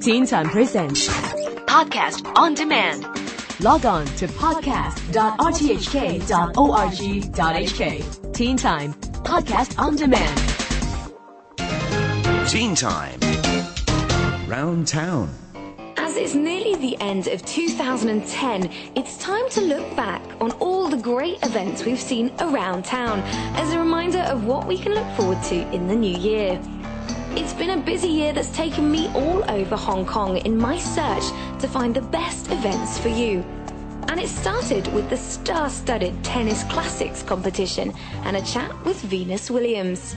Teen Time Presents Podcast on Demand. Log on to podcast.rthk.org.hk. Teen Time Podcast on Demand. Teen Time. Round Town. As it's nearly the end of 2010, it's time to look back on all the great events we've seen around town as a reminder of what we can look forward to in the new year. It's been a busy year that's taken me all over Hong Kong in my search to find the best events for you. And it started with the star studded Tennis Classics competition and a chat with Venus Williams.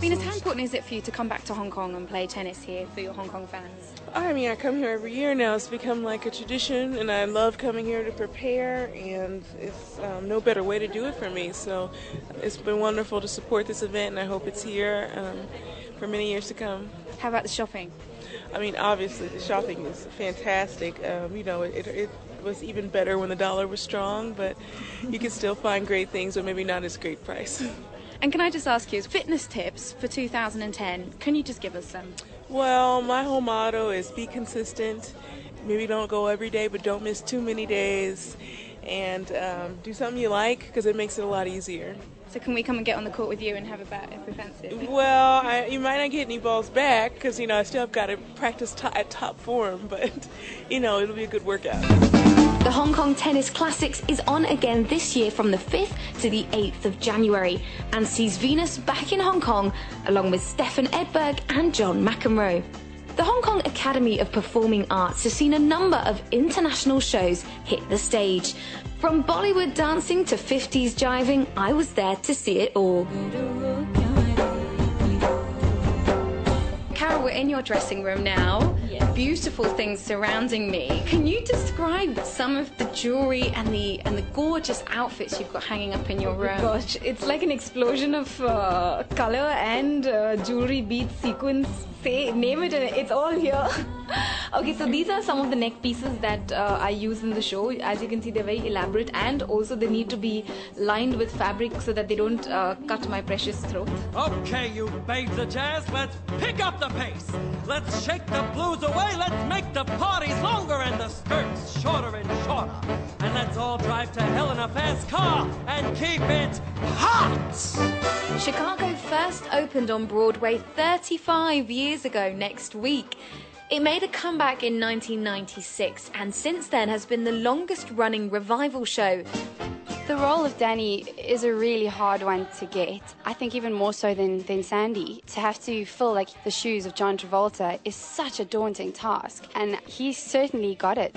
Venus, how important is it for you to come back to Hong Kong and play tennis here for your Hong Kong fans? I mean, I come here every year now. It's become like a tradition, and I love coming here to prepare, and it's um, no better way to do it for me. So it's been wonderful to support this event, and I hope it's here. Um, for many years to come. How about the shopping? I mean, obviously, the shopping is fantastic. Um, you know, it, it was even better when the dollar was strong, but you can still find great things, but maybe not as great price. And can I just ask you, fitness tips for 2010? Can you just give us some? Well, my whole motto is be consistent. Maybe don't go every day, but don't miss too many days. And um, do something you like because it makes it a lot easier. So can we come and get on the court with you and have a bet if we fancy it? Well, I, you might not get any balls back because you know I still have got to practice to, at top form, but you know it'll be a good workout. The Hong Kong Tennis Classics is on again this year from the 5th to the 8th of January and sees Venus back in Hong Kong along with Stefan Edberg and John McEnroe. The Hong Kong Academy of Performing Arts has seen a number of international shows hit the stage. From Bollywood dancing to 50s jiving, I was there to see it all. In your dressing room now. Yes. Beautiful things surrounding me. Can you describe some of the jewelry and the and the gorgeous outfits you've got hanging up in your room? Oh gosh, it's like an explosion of uh, color and uh, jewelry, beads, sequins, say name it it's all here okay so these are some of the neck pieces that uh, i use in the show. As you can see they're very elaborate and also they need to be lined with fabric so that they don't uh, cut my precious throat. Okay you babes of jazz let's pick up the pace. Let's shake the blues away let's make the parties longer and the skirts shorter and shorter. And let's all drive to hell in a fast car and keep it hot! Chicago first opened on broadway 35 years years ago next week. It made a comeback in 1996 and since then has been the longest running revival show. The role of Danny is a really hard one to get. I think even more so than, than Sandy. To have to fill like the shoes of John Travolta is such a daunting task, and he certainly got it.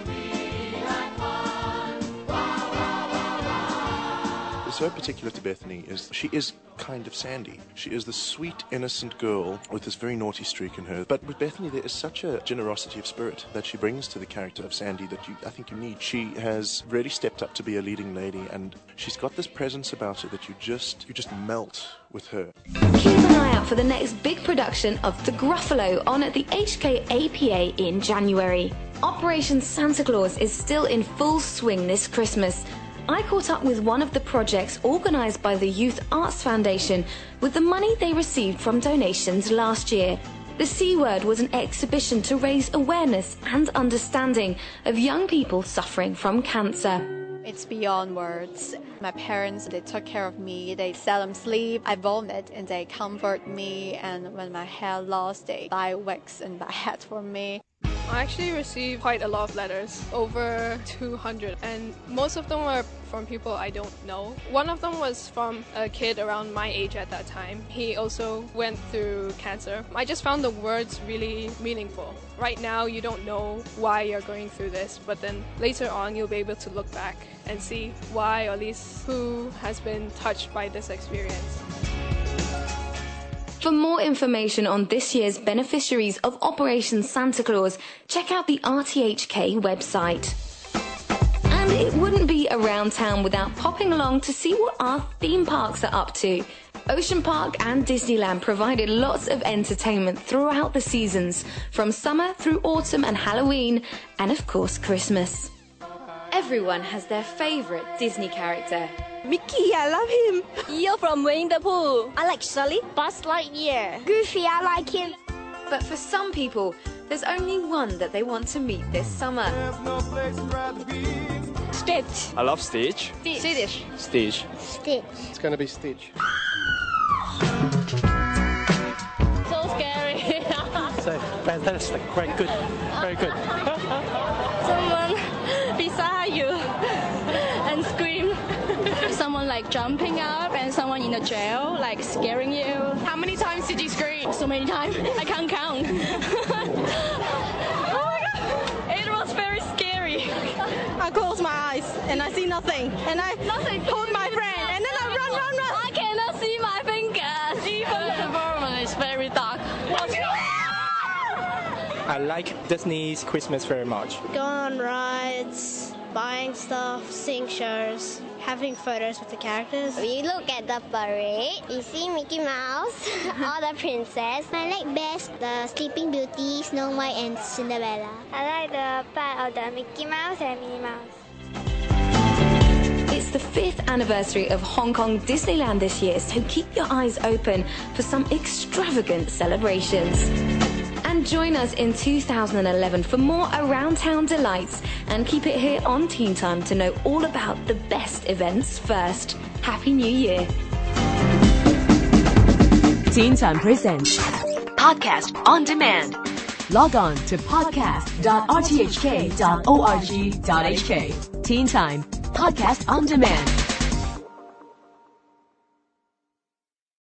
So particular to Bethany is she is kind of Sandy. She is the sweet, innocent girl with this very naughty streak in her. But with Bethany, there is such a generosity of spirit that she brings to the character of Sandy that you, I think you need. She has really stepped up to be a leading lady, and she's got this presence about her that you just you just melt with her. Keep an eye out for the next big production of The Gruffalo on at the HK APA in January. Operation Santa Claus is still in full swing this Christmas. I caught up with one of the projects organised by the Youth Arts Foundation with the money they received from donations last year. The C Word was an exhibition to raise awareness and understanding of young people suffering from cancer. It's beyond words. My parents, they took care of me. They seldom sleep. I vomit and they comfort me. And when my hair lost, they buy wigs and buy hats for me. I actually received quite a lot of letters, over 200, and most of them were from people I don't know. One of them was from a kid around my age at that time. He also went through cancer. I just found the words really meaningful. Right now, you don't know why you're going through this, but then later on, you'll be able to look back and see why, or at least who has been touched by this experience. For more information on this year's beneficiaries of Operation Santa Claus, check out the RTHK website. And it wouldn't be around town without popping along to see what our theme parks are up to. Ocean Park and Disneyland provided lots of entertainment throughout the seasons, from summer through autumn and Halloween, and of course Christmas. Everyone has their favourite Disney character. Mickey, I love him. Eeyore from Winnie the Pooh. I like Sully. Buzz Lightyear. Goofy, I like him. But for some people, there's only one that they want to meet this summer. Stitch. I love Stitch. Stitch. Stitch. Stitch. It's gonna be Stitch. So scary. so fantastic. Very good. Very good. Someone beside you and scream. Someone like jumping up and someone in the jail like scaring you. How many times did you scream? So many times. I can't nothing. And I nothing. hold my friend and then I run, run, run. I cannot see my fingers. Even the environment is very dark. I like Disney's Christmas very much. Going on rides, buying stuff, seeing shows, having photos with the characters. We look at the parade, you see Mickey Mouse, all the princess. I like best the Sleeping Beauty, Snow White and Cinderella. I like the part of the Mickey Mouse and Minnie Mouse. It's the fifth anniversary of Hong Kong Disneyland this year, so keep your eyes open for some extravagant celebrations. And join us in 2011 for more around town delights and keep it here on Teen Time to know all about the best events first. Happy New Year. Teen Time presents Podcast on Demand. Log on to podcast.rthk.org.hk. Teen Time Podcast on Demand.